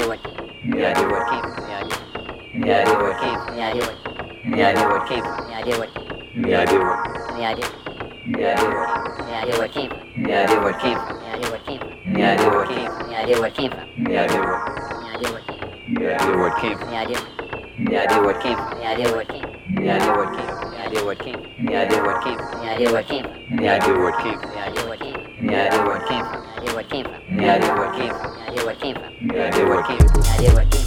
Nyadiwaki, Nyadiwaki, Nyadiwaki, Nyadiwaki, Nyadiwaki, Nyadiwaki, Nyadiwaki, Nyadiwaki, Nyadiwaki, Nyadiwaki, Nyadiwaki, Nyadiwaki, Nyadiwaki, Nyadiwaki, Nyadiwaki, Nyadiwaki, Nyadiwaki, Nyadiwaki, idea what came? Any idea what came? Any idea what came? Any idea what? Any idea what came? Any idea what came? Any idea? What came? Any idea what came? Any idea what came? Any idea what came from? Any idea what came from? Idea what came?